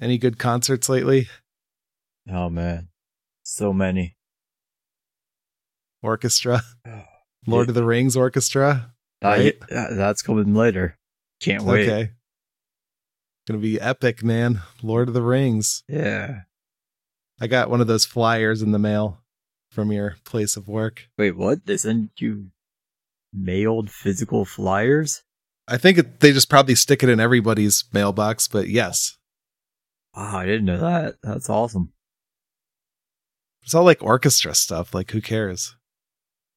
Any good concerts lately? Oh man, so many. Orchestra, Lord of the Rings orchestra. Uh, Right? yeah, that's coming later. Can't wait. Okay, gonna be epic, man. Lord of the Rings. Yeah. I got one of those flyers in the mail from your place of work. Wait, what? They send you mailed physical flyers? I think it, they just probably stick it in everybody's mailbox, but yes, Wow, I didn't know that. That's awesome. it's all like orchestra stuff. Like, who cares?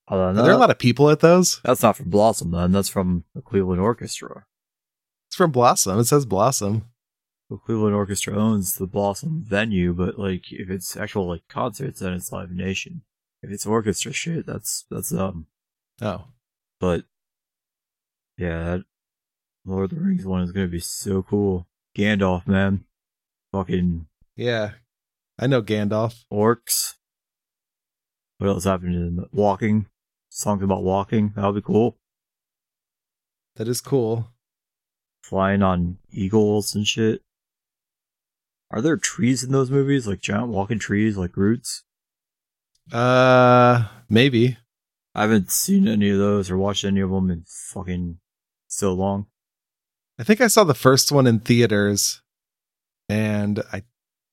Although, Are there a lot of people at those? that's not from Blossom, then. That's from the Cleveland Orchestra. It's from Blossom. It says Blossom. The Cleveland Orchestra owns the Blossom venue, but like if it's actual like concerts, then it's Live Nation. If it's orchestra shit, that's that's um. Oh, But yeah, that Lord of the Rings one is gonna be so cool. Gandalf, man, fucking yeah. I know Gandalf. orcs. What else happened in walking? Songs about walking. That would be cool. That is cool. Flying on eagles and shit. Are there trees in those movies? Like giant walking trees, like roots? Uh, maybe. I haven't seen any of those or watched any of them in fucking so long. I think I saw the first one in theaters, and I'm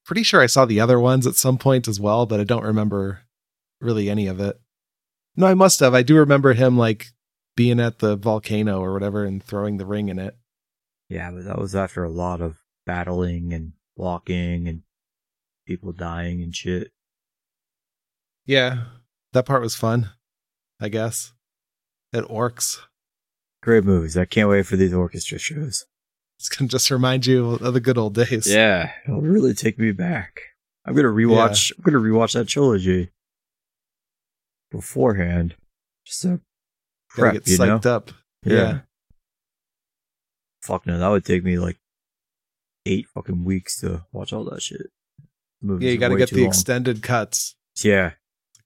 pretty sure I saw the other ones at some point as well, but I don't remember really any of it. No, I must have. I do remember him like being at the volcano or whatever and throwing the ring in it. Yeah, but that was after a lot of battling and walking and people dying and shit. Yeah, that part was fun, I guess. At Orcs. Great movies. I can't wait for these orchestra shows. It's going to just remind you of the good old days. Yeah, it'll really take me back. I'm gonna rewatch. I'm gonna rewatch that trilogy beforehand, just to Gotta prep. get You know? up. Yeah. Fuck no, that would take me like eight fucking weeks to watch all that shit. Movies Yeah, you got to get the long. extended cuts. Yeah,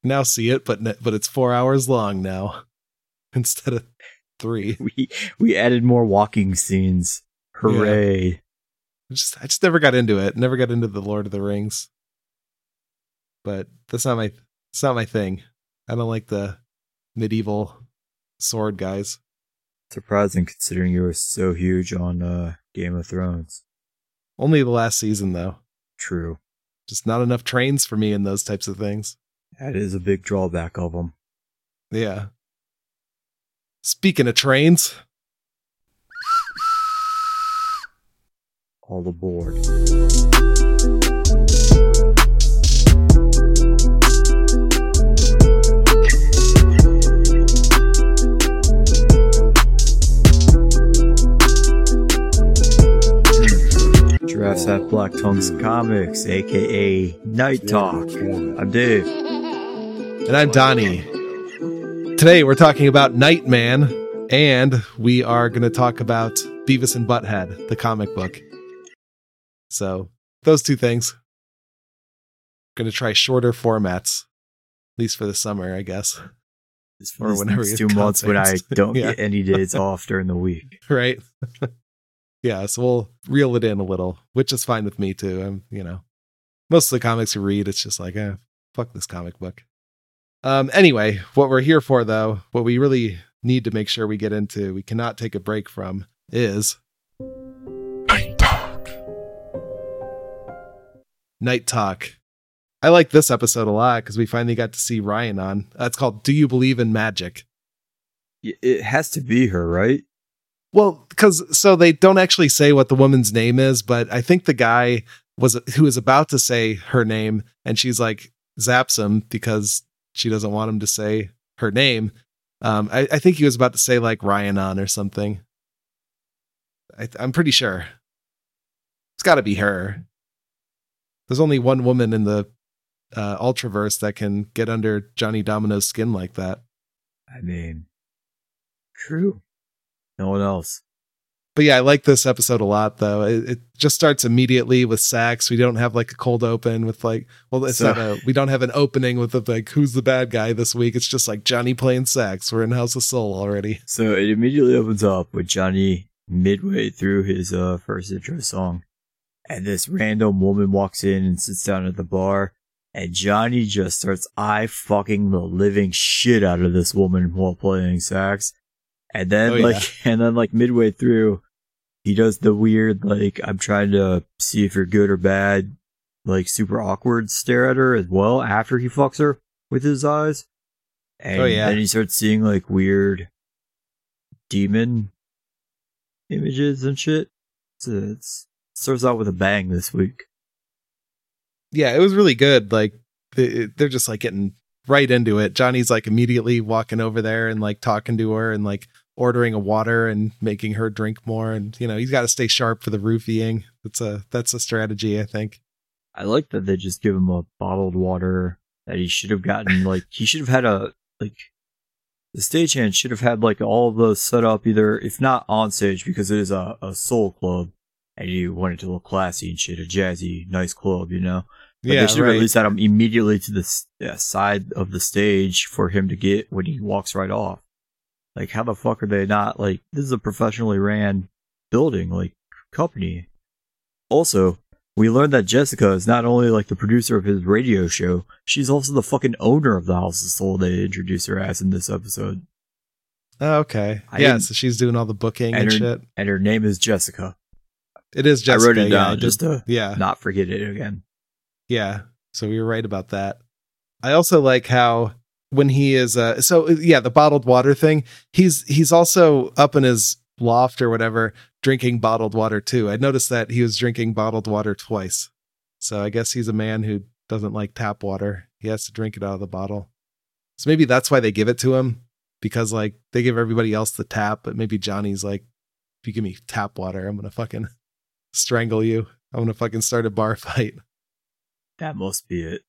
Now see it, but ne- but it's four hours long now instead of three. we we added more walking scenes. Hooray! I just I just never got into it. Never got into the Lord of the Rings. But that's not my it's not my thing. I don't like the medieval sword guys. Surprising considering you were so huge on uh, Game of Thrones. Only the last season though. True, Just not enough trains for me in those types of things. that is a big drawback of them. Yeah. Speaking of trains, All aboard. Giraffes have black tongues comics, aka Night Talk. I'm Dave. and I'm Donnie. Today we're talking about Nightman, and we are going to talk about Beavis and Butthead, the comic book. So those two things. Going to try shorter formats, at least for the summer, I guess. Or whenever two months when I don't Yeah. get any days off during the week. Right? yeah. So we'll reel it in a little, which is fine with me too. I'm, you know, most of the comics you read, it's just like, eh, fuck this comic book. Um. Anyway, what we're here for, though, what we really need to make sure we get into, we cannot take a break from, is Night Talk. I like this episode a lot because we finally got to see Rhiannon. Uh, it's called "Do You Believe in Magic?" It has to be her, right? Well, because so they don't actually say what the woman's name is, but I think the guy was who was about to say her name, and she's like zaps him because she doesn't want him to say her name. Um, I, I think he was about to say like Rhiannon or something. I, I'm pretty sure it's got to be her. There's only one woman in the uh, Ultraverse that can get under Johnny Domino's skin like that. I mean, true. No one else. but yeah, I like this episode a lot though. It, it just starts immediately with sax. We don't have like a cold open with like, well, it's So- not a, we don't have an opening with the, like, who's the bad guy this week. It's just like Johnny playing sax. We're in House of Soul already. So it immediately opens up with Johnny midway through his uh, first intro song. And this random woman walks in and sits down at the bar, and Johnny just starts eye fucking the living shit out of this woman while playing sax. And then Oh, like, and then like midway through, he does the weird like I'm trying to see if you're good or bad, like super awkward stare at her as well after he fucks her with his eyes. And Oh, yeah. then he starts seeing like weird demon images and shit. So it's starts out with a bang this week. Yeah, it was really good. Like they- they're just like getting right into it. Johnny's like immediately walking over there and like talking to her and like ordering a water and making her drink more. And you know he's got to stay sharp for the roofying. That's a that's a strategy, I think. I like that they just give him a bottled water that he should have gotten. Like he should have had a like the stagehand should have had like all of those set up either if not on stage because it is a, a soul club and you want it to look classy and shit, a jazzy, nice club, you know. But yeah, they should right. at least had him immediately to the uh, side of the stage for him to get when he walks right off. Like, how the fuck are they not like? This is a professionally ran building, like company. Also, we learned that Jessica is not only like the producer of his radio show, she's also the fucking owner of the House of Soul. They introduce her as in this episode, Oh, okay. I yeah, so she's doing all the booking and, and her, shit. and her name is Jessica. It is Jessica. I wrote it down I did- just to yeah. not forget it again. Yeah. So we were right about that. I also like how when he is uh so yeah, the bottled water thing, he's he's also up in his loft or whatever drinking bottled water too. I noticed that he was drinking bottled water twice. So I guess he's a man who doesn't like tap water. He has to drink it out of the bottle. So maybe that's why they give it to him because like they give everybody else the tap, but maybe Johnny's like if you give me tap water, I'm going to fucking strangle you. I'm to fucking start a bar fight. That must be it.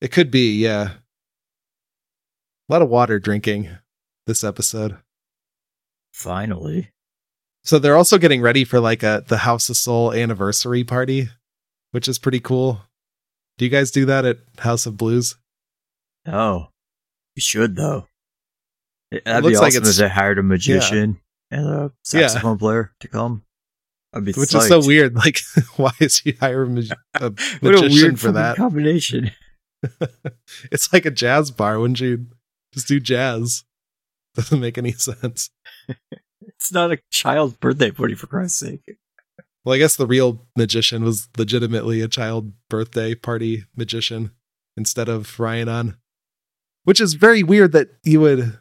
It could be, yeah. A lot of water drinking this episode. Finally. So they're also getting ready for like a the House of Soul anniversary party, which is pretty cool. Do you guys do that at House of Blues? No. you should though. It- That'd looks be like awesome it's- if they hired a magician and a Yeah. saxophone player to come. Be Which is so weird. Like, why is he hiring a, a a magician weird for that? combination. it's like a jazz bar. Wouldn't you just do jazz? Doesn't make any sense. It's not a child's birthday party for Christ's sake. Well, I guess the real magician was legitimately a child birthday party magician instead of Rhiannon, which is very weird that you would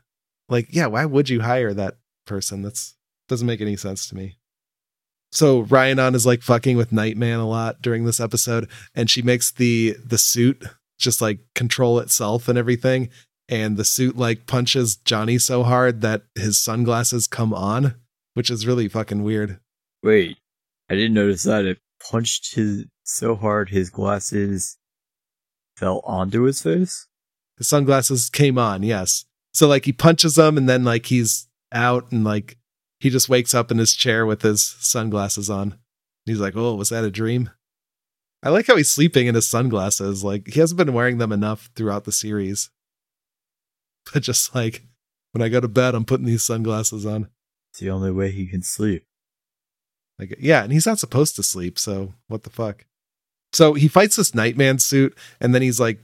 like, yeah, why would you hire that person? That's doesn't make any sense to me. So Rhiannon is like fucking with Nightman a lot during this episode, and she makes the the suit just like control itself and everything. And the suit like punches Johnny so hard that his sunglasses come on, which is really fucking weird. Wait, I didn't notice that. It punched his so hard his glasses fell onto his face. His sunglasses came on, yes. So like he punches them and then like he's out and like he just wakes up in his chair with his sunglasses on. He's like, "Oh, was that a dream?" I like how he's sleeping in his sunglasses. Like he hasn't been wearing them enough throughout the series. But just like when I go to bed, I'm putting these sunglasses on. It's the only way he can sleep. Like, yeah, and he's not supposed to sleep, so what the fuck? So he fights this Nightman suit, and then he's like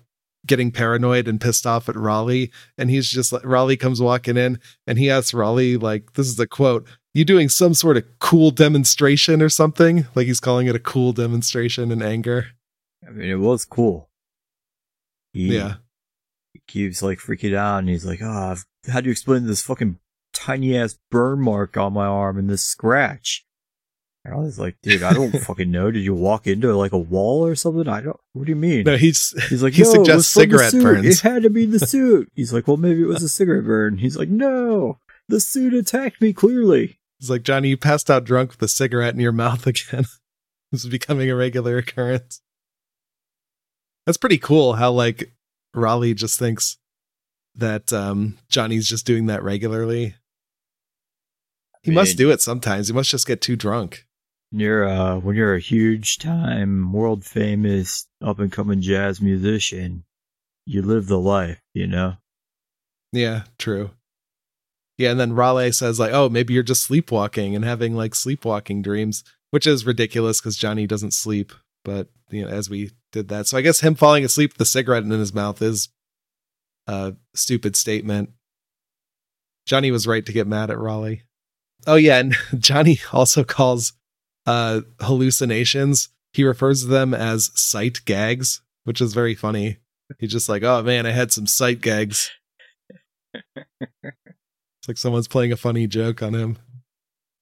getting paranoid and pissed off at Raleigh, and he's just like Raleigh comes walking in, and he asks Raleigh, like, this is a quote, you doing some sort of cool demonstration or something? Like he's calling it a cool demonstration in anger. I mean, it was cool. He, Yeah. he keeps like freaking out, and he's like, "Ah, oh, how do you explain this fucking tiny ass burn mark on my arm and this scratch?" And I was like, "Dude, I don't fucking know. Did you walk into like a wall or something? I don't. What do you mean?" No, he's He's like, he no, suggests was from the cigarette burns. It had to be the suit. He's like, well, maybe it was a cigarette burn. He's like, no, the suit attacked me clearly. He's like, Johnny, you passed out drunk with a cigarette in your mouth again. this is becoming a regular occurrence. That's pretty cool how like Raleigh just thinks that um Johnny's just doing that regularly. He I must do it sometimes. He must just get too drunk. You're uh, when you're a huge time, world famous, up and coming jazz musician, you live the life, you know. Yeah, true. Yeah, and then Raleigh says like, "Oh, maybe you're just sleepwalking and having like sleepwalking dreams." which is ridiculous because Johnny doesn't sleep. But you know, as we did that, so I guess him falling asleep with the cigarette in his mouth is a stupid statement. Johnny was right to get mad at Raleigh. Oh yeah, and Johnny also calls uh hallucinations. He refers to them as sight gags, which is very funny. He's just like, "Oh man, I had some sight gags." it's like someone's playing a funny joke on him.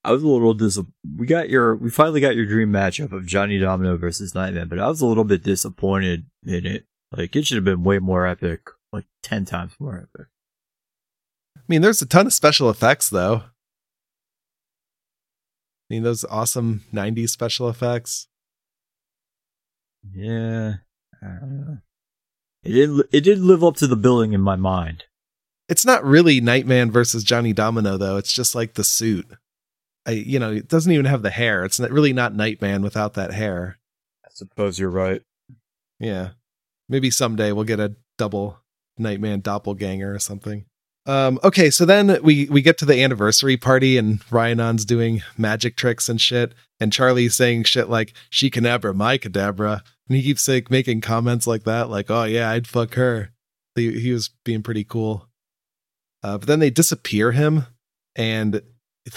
I was a little disappointed. We got your. We finally got your dream matchup of Johnny Domino versus Nightman, but I was a little bit disappointed in it. Like it should have been way more epic, like ten times more epic. I mean, there's a ton of special effects though. I mean, those awesome '90s special effects. Yeah, I. It didn't. It didn't live up to the billing in my mind. It's not really Nightman versus Johnny Domino though. It's just like the suit. I, you know, it doesn't even have the hair. It's not really not Nightman without that hair. I suppose you're right. Yeah. Maybe someday we'll get a double Nightman doppelganger or something. Um, okay, so then we we get to the anniversary party and Rhiannon's doing magic tricks and shit, and Charlie's saying shit like "she cadabra, my cadabra," and he keeps like making comments like that, like "oh yeah, I'd fuck her." He, he was being pretty cool. Uh, but then they disappear him, and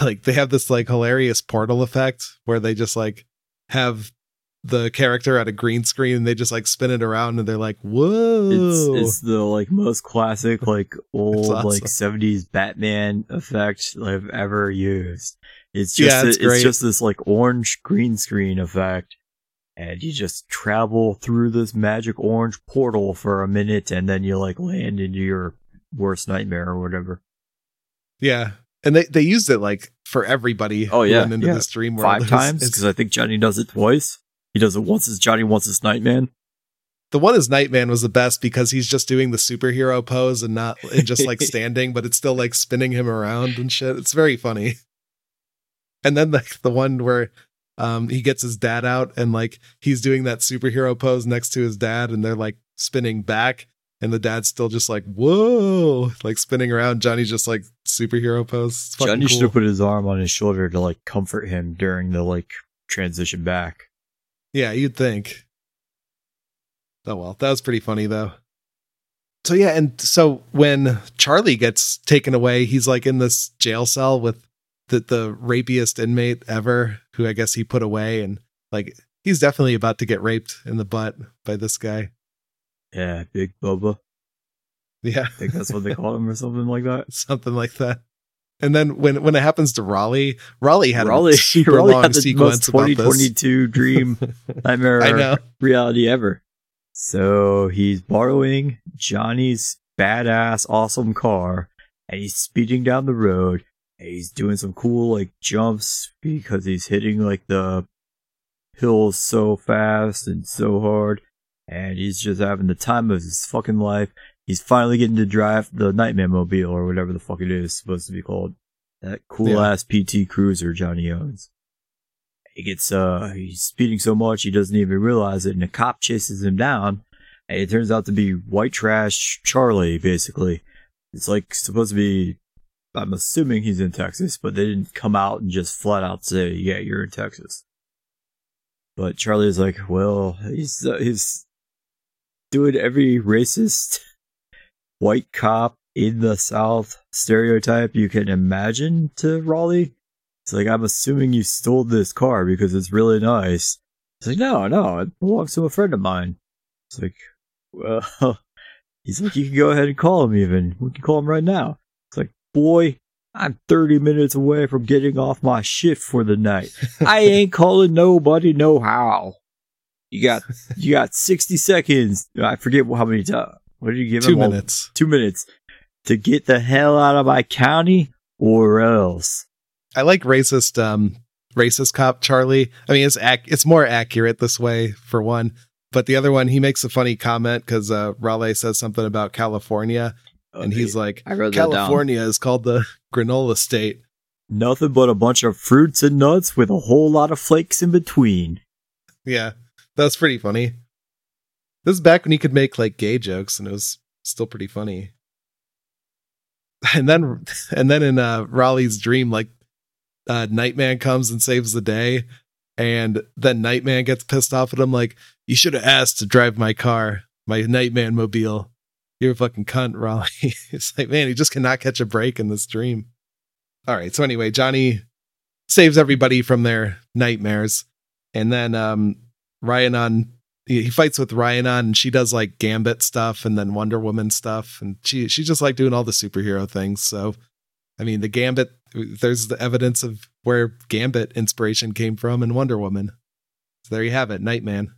like they have this like hilarious portal effect where they just like have the character at a green screen and they just like spin it around and they're like, whoa. It's, it's the like most classic like old awesome. like seventies Batman effect I've ever used. It's Yeah, just it's it's, just this like orange green screen effect, and you just travel through this magic orange portal for a minute, and then you like land into your worst nightmare or whatever. yeah. And they, they used it like for everybody Oh, yeah, into yeah. this dream world. Five times because I think Johnny does it twice. He does it once as Johnny, once as Nightman. the one as Nightman was the best because he's just doing the superhero pose and not and just like standing, but it's still like spinning him around and shit. It's very funny. And then like the one where um he gets his dad out and like he's doing that superhero pose next to his dad and they're like spinning back and the dad's still just like whoa like spinning around johnny's just like superhero pose Johnny should have put his arm on his shoulder to like comfort him during the like transition back. Yeah, you'd think. Oh well, that was pretty funny though. So yeah, and so when Charlie gets taken away, he's like in this jail cell with the the rapiest inmate ever, who I guess he put away, and like he's definitely about to get raped in the butt by this guy. Yeah, Big Bubba. Yeah, I think that's what they call him or something like that. something like that. And then when when it happens to Raleigh, Raleigh had Raleigh, a super Raleigh long sequence most about this. 2022 dream nightmare I know. reality ever. So he's borrowing Johnny's badass, awesome car, and he's speeding down the road, and he's doing some cool like jumps because he's hitting like the hills so fast and so hard, and he's just having the time of his fucking life. He's finally getting to drive the Nightmare Mobile or whatever the fuck it is supposed to be called. That cool Yeah. ass PT Cruiser Johnny owns. He gets uh he's speeding so much he doesn't even realize it and a cop chases him down and it turns out to be white trash Charlie basically. It's like supposed to be I'm assuming he's in Texas, but they didn't come out and just flat out say, "Yeah, you're in Texas." But Charlie is like, "Well, he's uh, he's doing every racist white cop in the South stereotype you can imagine to Raleigh." It's like, I'm assuming you stole this car because it's really nice. It's like, no, no, it belongs to a friend of mine. It's like, well, he's like, you can go ahead and call him even. We can call him right now. It's like, boy, I'm 30 minutes away from getting off my shift for the night. I ain't calling nobody no how. You got, you got 60 seconds. I forget how many times. What did you give Two him? All- minutes. Two minutes to get the hell out of my county or else. I like racist um racist cop Charlie. I mean it's ac- it's more accurate this way for one. But the other one, he makes a funny comment because uh, Raleigh says something about California, and he's like, I wrote "California is called the granola state." Nothing but a bunch of fruits and nuts with a whole lot of flakes in between. Yeah, that's pretty funny. This is back when he could make like gay jokes, and it was still pretty funny. And then, and then in uh, Raleigh's dream, like uh, Nightman comes and saves the day, And then Nightman gets pissed off at him, like, you should have asked to drive my car, my Nightman mobile. You're a fucking cunt, Raleigh. it's like, man, he just cannot catch a break in this dream. All right. So anyway, Johnny saves everybody from their nightmares. And then um Rhiannon he he fights with Rhiannon and she does like Gambit stuff and then Wonder Woman stuff. And she she's just like doing all the superhero things. So I mean the Gambit there's the evidence of where Gambit inspiration came from in Wonder Woman. So there you have it, Nightman.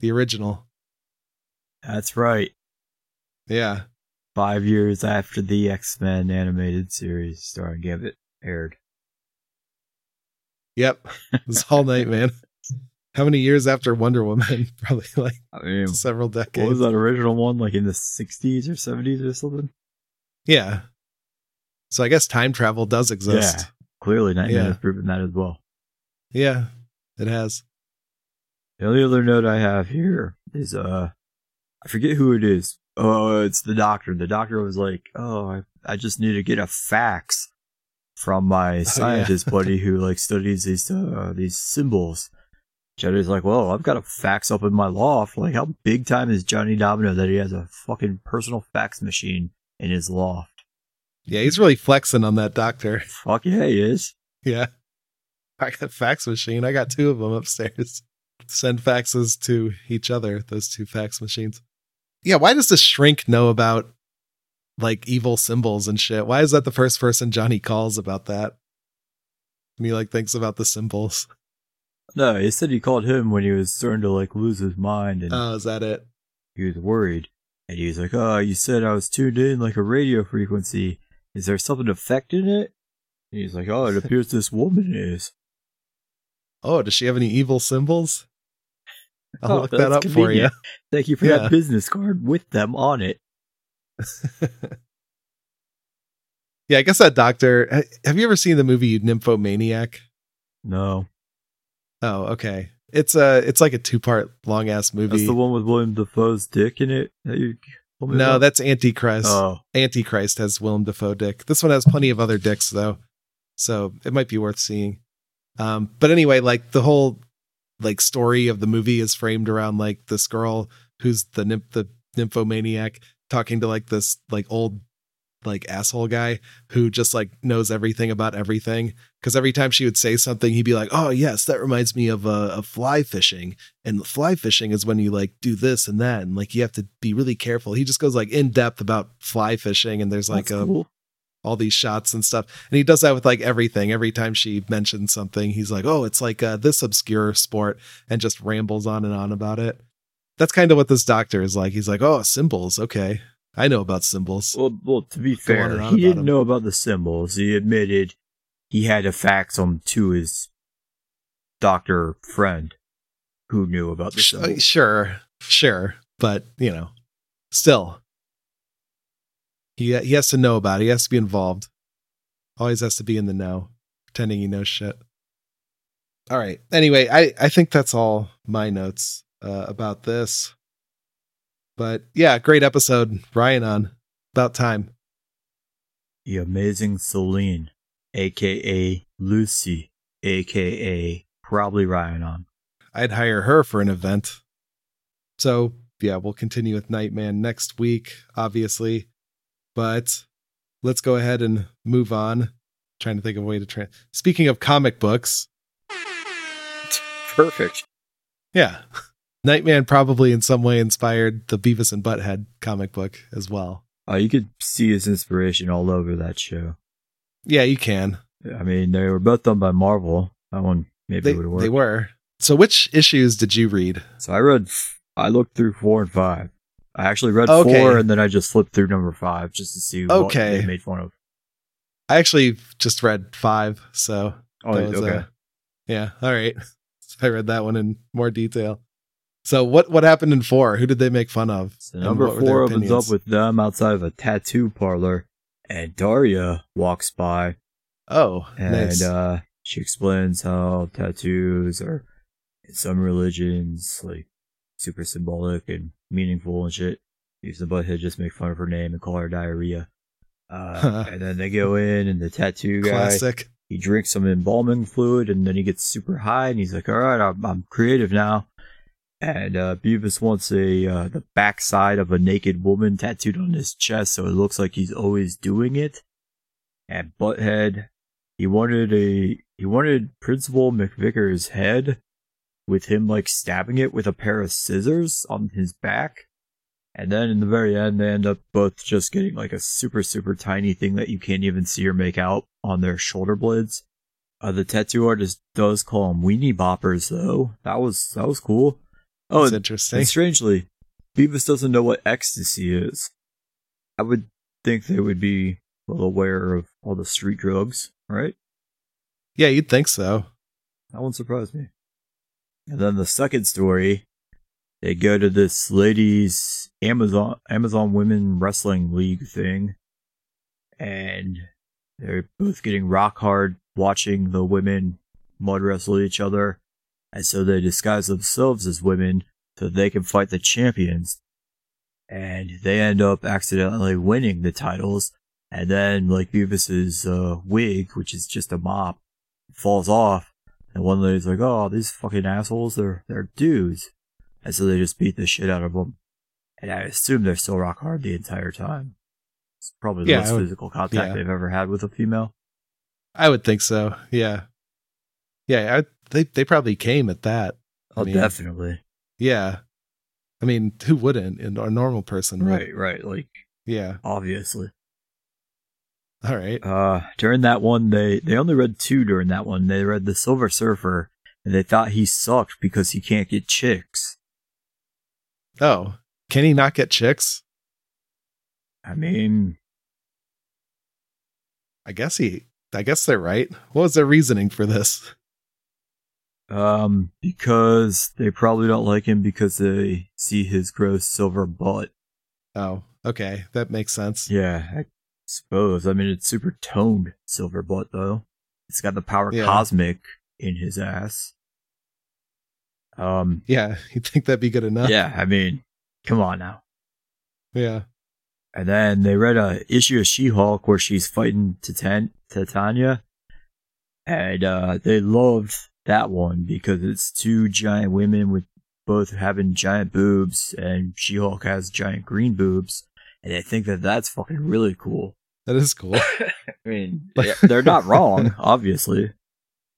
The original. That's right. Yeah. Five years after the X Men animated series starring Gambit aired. Yep. It's all Nightman. How many years after Wonder Woman? Probably like I mean, several decades. what was that original one? Like in the 60s or 70s or something? Yeah. So I guess time travel does exist. Yeah. Clearly, Nightman Yeah. has proven that as well. Yeah, it has. The only other note I have here is uh I forget who it is. Oh, it's the doctor. The doctor was like, "Oh, I, I just need to get a fax from my scientist buddy who like studies these uh, these symbols." Johnny's like, "Well, I've got a fax up in my loft. Like, how big time is Johnny Domino that he has a fucking personal fax machine in his loft?" Yeah, he's really flexing on that doctor. Fuck yeah, he is. Yeah. I got a fax machine. I got two of them upstairs. Send faxes to each other, those two fax machines. Yeah, why does the shrink know about like evil symbols and shit? Why is that the first person Johnny calls about that? And he like thinks about the symbols. No, he said he called him when he was starting to like lose his mind and Oh, is that it? he was worried. And he was like, Oh, you said I was tuned in like a radio frequency. Is there something affecting it? And he's like, Oh, it appears this woman is. Oh, does she have any evil symbols? I'll Oh, look that up for you. convenient. Thank you for Yeah. that business card with them on it. yeah, I guess that doctor. ha- Have you ever seen the movie Nymphomaniac? No. Oh, okay. It's a it's like a two part long ass movie. That's the one with William Dafoe's dick in it that you no, about? that's Antichrist. Oh. Antichrist has Willem Dafoe dick. This one has plenty of other dicks though, so it might be worth seeing. Um, but anyway, like the whole like story of the movie is framed around like this girl who's the nymph the nymphomaniac talking to like this like old like asshole guy who just like knows everything about everything because every time she would say something he'd be like oh yes that reminds me of uh, of fly fishing and fly fishing is when you like do this and that and like you have to be really careful he just goes like in depth about fly fishing and there's like That's a cool. all these shots and stuff. And he does that with like everything. Every time she mentions something, he's like, "Oh, it's like uh, this obscure sport," and just rambles on and on about it. That's kind of what this doctor is like. He's like, "Oh, symbols. Okay, I know about symbols." Well, well, to be fair, he didn't know about the symbols. He admitted he had to fax them to his doctor friend who knew about the Sh- symbols. sure, sure, but you know, still, he he has to know about it. He has to be involved. Always has to be in the know, pretending he knows shit. All right. Anyway, I I think that's all my notes uh, about this. But yeah, great episode, Ryan. On about time. The amazing Celine, aka Lucy, aka probably Rhiannon. I'd hire her for an event. So yeah, we'll continue with Nightman next week, obviously. But let's go ahead and move on. trying to think of a way to try. Speaking of comic books, Perfect. yeah, Nightman probably in some way inspired the Beavis and Butthead comic book as well. Uh, you could see his inspiration all over that show. Yeah, you can. I mean, they were both done by Marvel. That one maybe They would worked. they were. So which issues did you read? So I read, I looked through four and five. I actually read Okay. four and then I just flipped through number five just to see what Okay. they made fun of. I actually just read five, so Oh, That was, okay. uh, yeah. All right. I read that one in more detail. So what what happened in four? Who did they make fun of? So number what were their four opens opinions? up with them outside of a tattoo parlor, and Daria walks by, Oh, and nice. uh, she explains how tattoos are in some religions like super symbolic and meaningful and shit. Use the butthead just make fun of her name and call her diarrhea. Uh, and then they go in, and the tattoo guy Classic. he drinks some embalming fluid and then he gets super high and he's like, all right, I'm, I'm creative now. And uh, Beavis wants a uh, the backside of a naked woman tattooed on his chest, so it looks like he's always doing it. And Butthead, he wanted a he wanted Principal McVicker's head with him like stabbing it with a pair of scissors on his back. And then in the very end, they end up both just getting like a super, super tiny thing that you can't even see or make out on their shoulder blades. Uh, the tattoo artist does call them weenie boppers though. That was, that was cool. Oh, That's interesting. and strangely, Beavis doesn't know what ecstasy is. I would think they would be well aware of all the street drugs, right? Yeah, you'd think so. That won't surprise me. And then the second story, they go to this ladies Amazon Amazon Women Wrestling League thing, and they're both getting rock hard watching the women mud wrestle each other, and so they disguise themselves as women so they can fight the champions. And they end up accidentally winning the titles, and then like Beavis's uh, wig, which is just a mop, falls off, and one lady's like, "Oh, these fucking assholes! They're they're dudes," and so they just beat the shit out of them. And I assume they're still rock hard the entire time. It's probably the Yeah, most would- physical contact yeah. they've ever had with a female. I would think so. Yeah. Yeah, I, they they probably came at that. I Oh, mean, definitely. Yeah. I mean, who wouldn't? In a normal person. Right, right. Like Yeah. obviously. All right. Uh, during that one, they they only read two during that one. They read the Silver Surfer, and they thought he sucked because he can't get chicks. Oh, can he not get chicks? I mean, I guess he. I guess they're right. What was their reasoning for this? Um, because they probably don't like him because they see his gross silver butt. Oh, okay, that makes sense. Yeah, I suppose. I mean, it's super toned silver butt though. It's got the power Yeah. cosmic in his ass. Um, Yeah, you think that'd be good enough? yeah. I mean, come on now. Yeah. And then they read a issue of She-Hulk where she's fighting Titan- Titania, and uh, they loved that one because it's two giant women with both having giant boobs, and She-Hulk has giant green boobs, and I think that that's fucking really cool. That is cool. I mean, they're not wrong, obviously.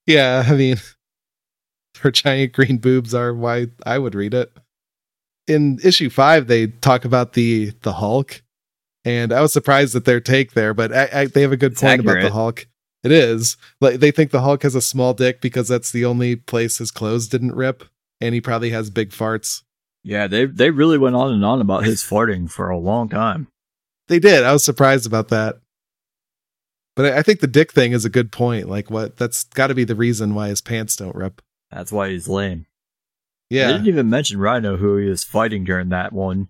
yeah, I mean, her giant green boobs are why I would read it. In issue five, they talk about the the Hulk, and I was surprised at their take there, but I, I, they have a good It's point about the. Hulk. It is like they think the Hulk has a small dick because that's the only place his clothes didn't rip, and he probably has big farts. Yeah, they they really went on and on about his farting for a long time. They did. I was surprised about that. But I I think the dick thing is a good point. Like, what? That's got to be the reason why his pants don't rip. That's why he's lame. Yeah. They didn't even mention Rhino, who he was fighting during that one.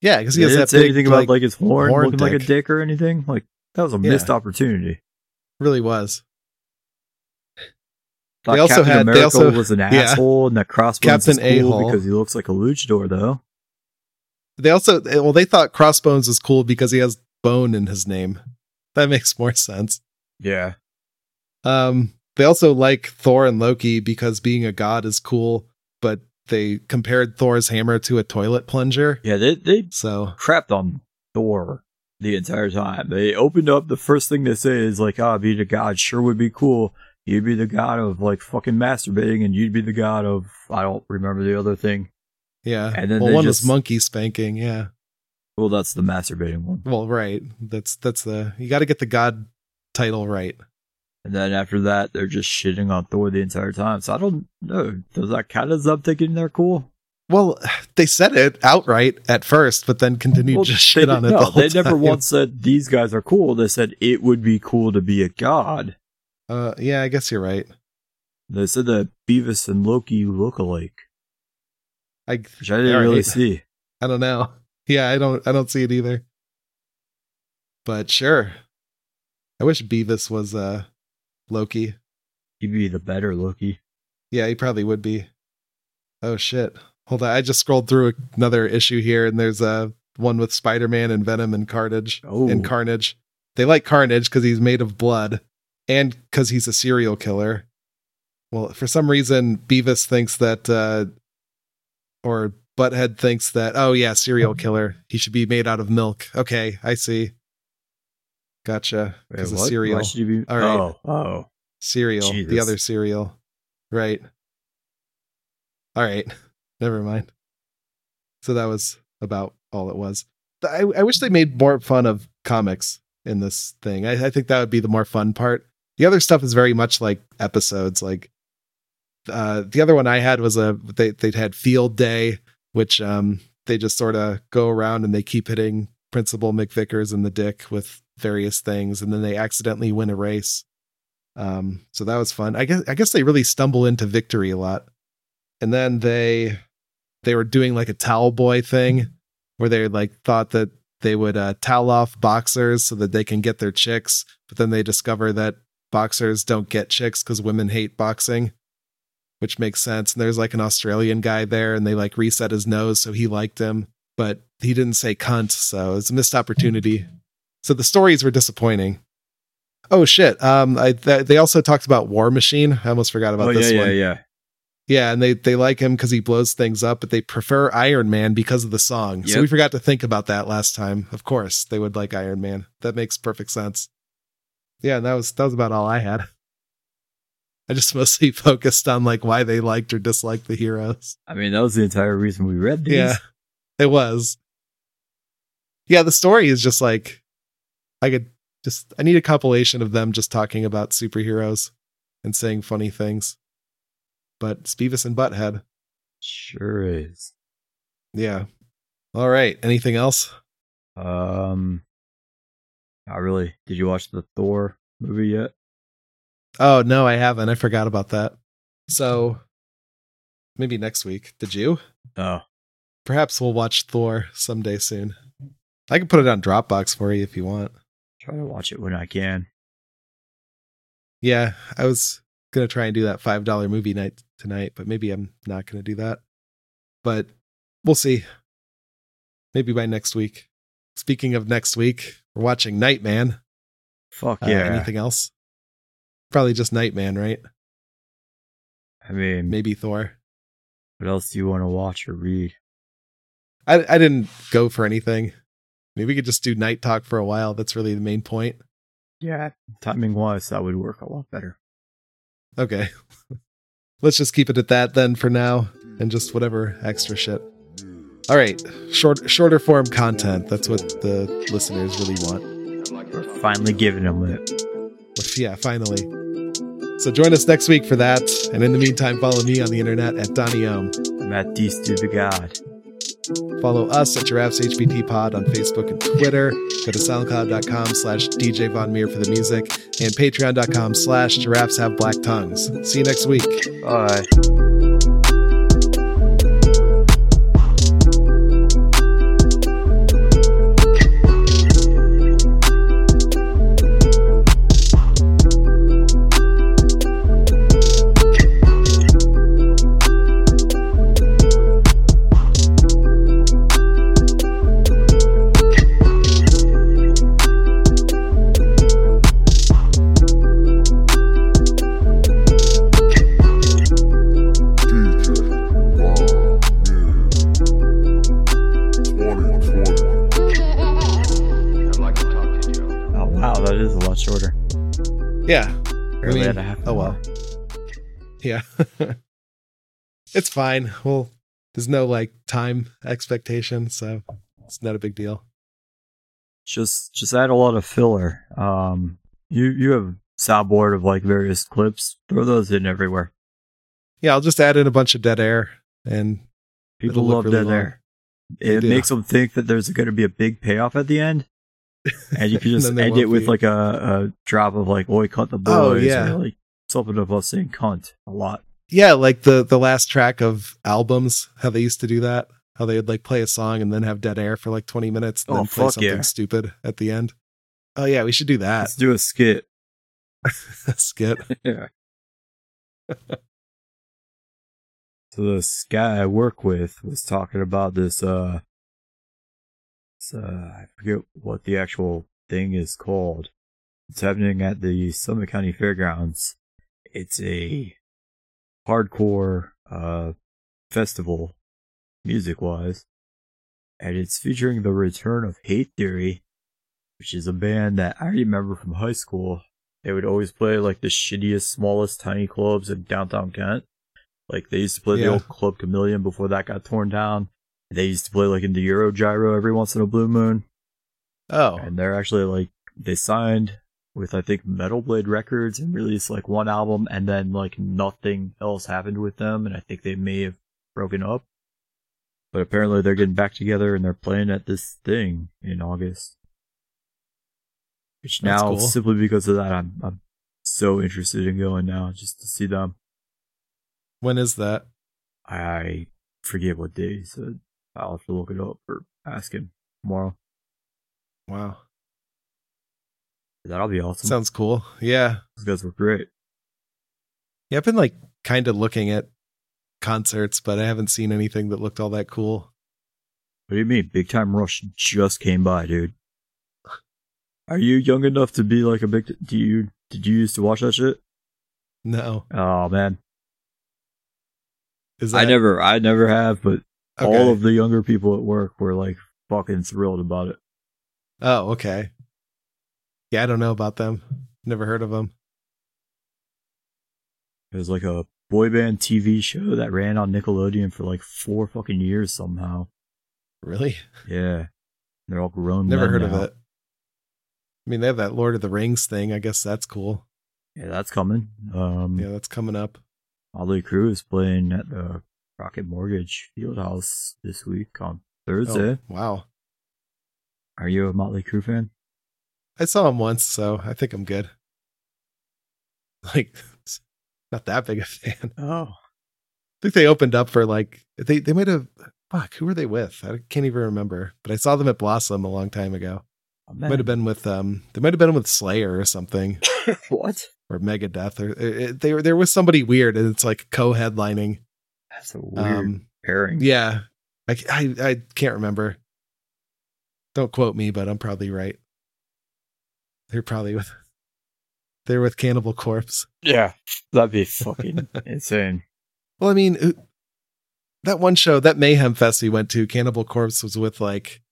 yeah, because he They has didn't that say big, anything about like, like his horn, horn looking like a dick. dick or anything. Like that was a Yeah. missed opportunity. Really was. Thought They also Captain had- they also- was an yeah. asshole, and that Crossbones Captain is cool A-hole. because he looks like a luchador, though. They also, well, they thought Crossbones was cool because he has bone in his name. That makes more sense. Yeah, Um, they also like Thor and Loki because being a god is cool, but they compared Thor's hammer to a toilet plunger. yeah. They they So crapped on Thor the entire time. They opened up. The first thing they say is like, "Ah, be the god sure would be cool. You'd be the god of like fucking masturbating, and you'd be the god of I don't remember the other thing. yeah, And then well, one just- was monkey spanking. Yeah, Well, that's the masturbating one. well, right. That's that's the you got to get the god title right. And then after that, they're just shitting on Thor the entire time. So I don't know. Does that count as them thinking they're cool? Well, they said it outright at first, but then continued Well, to they shit on it. no, the they never time. once said these guys are cool. They said it would be cool to be a god. Uh, yeah, I guess you're right. They said that Beavis and Loki look alike, I which I didn't All really right. see. I don't know. Yeah, I don't I don't see it either. But sure. I wish Beavis was uh Loki. He'd be the better Loki. Yeah, he probably would be. Oh shit. Hold on. I just scrolled through another issue here and there's a one with Spider-Man and Venom and Carnage Oh, and Carnage. They like Carnage because he's made of blood. and because he's a serial killer. Well, for some reason, Beavis thinks that, uh, or Butthead thinks that, oh yeah, serial killer. He should be made out of milk. Okay, I see. Gotcha. Because of cereal. Why be? All right. Oh, oh. Cereal. The other cereal. Right. All right. Never mind. So that was about all it was. I, I wish they made more fun of comics in this thing. I, I think that would be the more fun part. The other stuff is very much like episodes. Like uh, the other one I had was a they they had Field Day, which um they just sort of go around and they keep hitting Principal McVickers in the dick with various things, and then they accidentally win a race. Um, so that was fun. I guess I guess they really stumble into victory a lot. And then they they were doing like a towel boy thing where they like thought that they would uh, towel off boxers so that they can get their chicks, but then they discover that boxers don't get chicks because women hate boxing, which makes sense. And there's like an Australian guy there, and they like reset his nose so he liked him, but he didn't say cunt, so it's a missed opportunity. So the stories were disappointing. Oh shit! Um, I th- they also talked about War Machine. I almost forgot about oh this yeah, one. yeah, yeah. Yeah, and they they like him because he blows things up, but they prefer Iron Man because of the song. So we forgot to think about that last time. Of course, they would like Iron Man. That makes perfect sense. Yeah, and that was that was about all I had. I just mostly focused on like why they liked or disliked the heroes. I mean, that was the entire reason we read these. Yeah, it was. Yeah, the story is just like I could just I need a compilation of them just talking about superheroes and saying funny things. But it's Beavis and Butthead. Sure is. Yeah. All right. Anything else? Um, not really. Did you watch the Thor movie yet? Oh no, I haven't. I forgot about that. So maybe next week. Did you? Oh, Perhaps we'll watch Thor someday soon. I can put it on Dropbox for you if you want. try to watch it when I can. Yeah, I was gonna try and do that five dollar movie night tonight, but maybe I'm not gonna do that. But we'll see. Maybe by next week. Speaking of next week, we're watching Nightman. Fuck Uh, yeah. anything else? Probably just Nightman, right? I mean, Maybe Thor. what else do you want to watch or read? I I didn't go for anything. Maybe we could just do night talk for a while. That's really the main point. Yeah, timing wise, that would work a lot better. Okay. Let's just keep it at that then for now and just whatever extra shit. All right. Short shorter form content. That's what the listeners really want. We're finally giving them it. Yeah, finally. So join us next week for that. And in the meantime, follow me on the internet at Donny Ohm. I'm at to the God. Follow us at Giraffes HBT Pod on Facebook and Twitter. Go to soundcloud.com slash DJ Von Meer for the music and patreon.com slash giraffes have black tongues. See you next week. Bye. it's fine. Well, there's no like time expectation, so it's not a big deal. Just just add a lot of filler. Um, you you have a soundboard of like various clips. Throw those in everywhere. Yeah, I'll just add in a bunch of dead air and People love really dead long. air. It makes them think that there's going to be a big payoff at the end, and you can just end it with be. like a, a drop of like "Oi, cut the boys," Oh, yeah. or like something of us saying "cunt" a lot. Yeah, like the the last track of albums, how they used to do that. How they would like play a song and then have dead air for like 20 minutes and Oh, then play something yeah. stupid at the end. Oh yeah, we should do that. Let's do a skit. Skit. Yeah. so this guy I work with was talking about this uh, this, uh I forget what the actual thing is called. It's happening at the Summit County Fairgrounds. It's a hardcore uh, festival, music wise, and it's featuring the return of Hate Theory, which is a band that I remember from high school. They would always play like the shittiest, smallest, tiny clubs in downtown Kent. Like they used to play Yeah. the old Club Chameleon before that got torn down. They used to play like in the Euro Gyro every once in a blue moon. Oh, And they're actually like they signed with I think Metal Blade Records and released like one album and then like nothing else happened with them and I think they may have broken up. But apparently they're getting back together and they're playing at this thing in August. Which That's now cool. simply because of that I'm I'm so interested in going now just to see them. when is that? I forget what day he said. I'll have to look it up or ask him tomorrow. Wow, That'll be awesome. sounds cool. Yeah, Those guys were great. yeah. I've been like kind of looking at concerts, but I haven't seen anything that looked all that cool. What do you mean? Big Time Rush just came by, dude. Are you young enough to be like a big? Do you did you used to watch that shit? No, Oh man, is I never, I never have, but okay. all of the younger people at work were like fucking thrilled about it. Oh, okay. Yeah, I don't know about them. Never heard of them. It was like a boy band TV show that ran on Nickelodeon for like four fucking years somehow. Really? Yeah, they're all grown. Never heard of it. I mean, they have that Lord of the Rings thing. I guess that's cool. Yeah, that's coming. Um, Yeah, that's coming up. Motley Crue is playing at the Rocket Mortgage Fieldhouse this week on Thursday. Oh, wow. Are you a Motley Crue fan? I saw him once, so I think I'm good. Like, not that big a fan. Oh, I Oh, think they opened up for like they they might have. Fuck, who were they with? I can't even remember. But I saw them at Blossom a long time ago. man. Might have been with um. They might have been with Slayer or something, what? or Megadeth, or it, it- they were there was somebody weird, and it's like co-headlining. That's a weird Um, pairing. Yeah, I, I I can't remember. Don't quote me, but I'm probably right. They're probably with. They're with Cannibal Corpse. yeah, that'd be fucking insane. Well, I mean, that one show, that Mayhem Fest we went to, Cannibal Corpse was with like,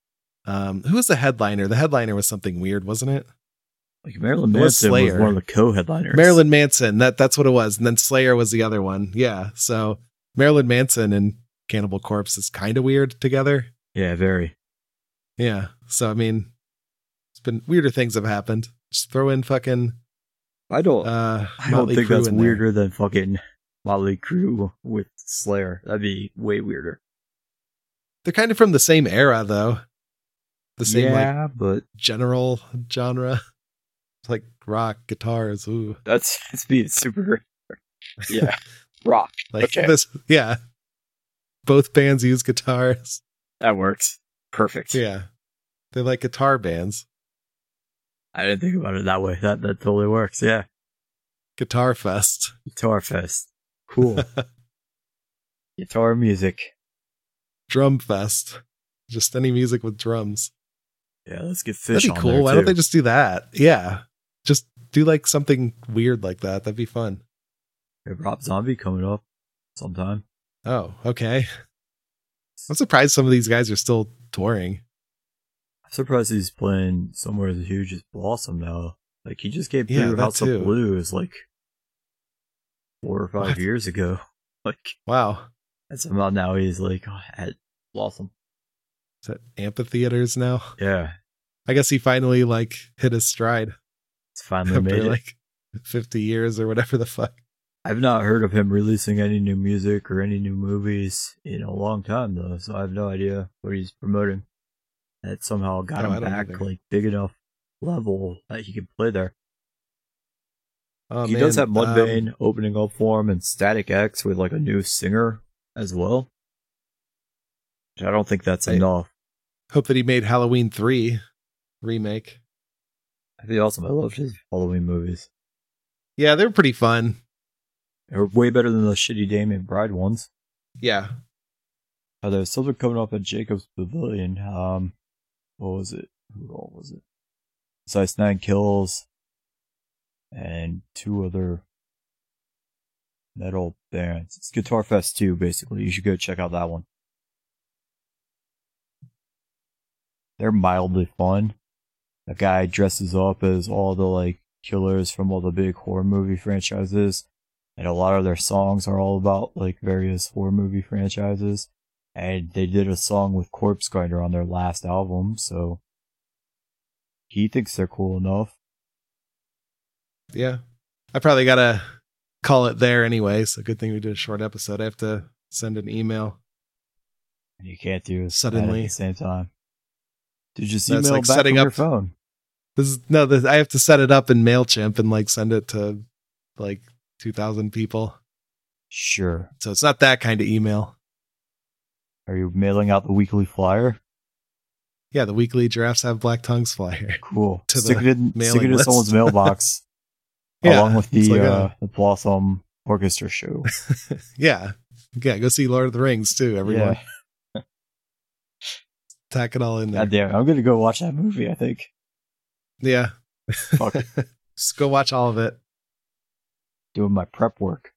um, who was the headliner? The headliner was something weird, wasn't it? Like Marilyn It was Manson was one of the co-headliners. Marilyn Manson. That that's what it was, and then Slayer was the other one. Yeah, so Marilyn Manson and Cannibal Corpse is kind of weird together. Yeah, very. Yeah, so I mean, been weirder things have happened. Just throw in fucking I don't. uh, I don't Motley think Crue that's in there. weirder than fucking Motley Crue with Slayer. That'd be way weirder. They're kind of from the same era, though. The same like yeah, but general genre, It's like rock guitars. Ooh, that's it's being super. Yeah, rock. like Okay. this. Yeah, both bands use guitars. That works. Perfect. Yeah, they like guitar bands. I didn't think about it that way. That that totally works. Yeah. Guitar Fest. Guitar Fest. Cool. Guitar music. Drum Fest. Just any music with drums. Yeah, let's get fish That'd be on cool. there, Why don't they just do that? Yeah, just do like something weird like that. That'd be fun. We have Rob Zombie coming up sometime. Oh, okay. I'm surprised some of these guys are still touring. Surprised he's playing somewhere as huge as Blossom now. Like he just came Yeah, through that House of Blues like four or five What? years ago. Like Wow. and somehow now he's like at Blossom. Is that amphitheaters now? Yeah. I guess he finally like hit his stride It's finally made it. like 50 years or whatever the fuck. I've not heard of him releasing any new music or any new movies in a long time though, so I have no idea what he's promoting. That somehow got No, him back either. like big enough level that he could play there. Oh, he man. does have Um, Mudvayne opening up for him and Static X with like a new singer as well. I don't think that's I- enough. hope that he made Halloween 3 remake. That'd be awesome. I loved his Halloween movies. Yeah, they were pretty fun. They're way better than the shitty Danny McBride ones. Yeah. Uh, there's something coming up at Jacob's Pavilion. Um, what was it? Who all was it? Ice Nine Kills, and two other metal bands. It's Guitar Fest 2, basically. You should go check out that one. They're mildly fun. A guy dresses up as all the like killers from all the big horror movie franchises. And a lot of their songs are all about like various horror movie franchises. And they did a song with Corpsegrinder on their last album, so he thinks they're cool enough. Yeah. I probably got to call it there anyway. So good thing we did a short episode. I have to send an email. And you can't do it Suddenly. at the same time. Dude, just That's email like setting from your phone. This is no, this, I have to set it up in MailChimp and like send it to like 2000 people. Sure. So it's not that kind of email. Are you mailing out the weekly flyer? Yeah, the weekly giraffes have black tongues flyer. Cool. To stick the it in, stick it in someone's mailbox Yeah, along with the like a- uh, the Blossom Orchestra show. yeah. Yeah, go see Lord of the Rings too, everyone. Yeah. Tack it all in there. God damn, I'm gonna go watch that movie. I think. Yeah. Fuck. Just go watch all of it. Doing my prep work.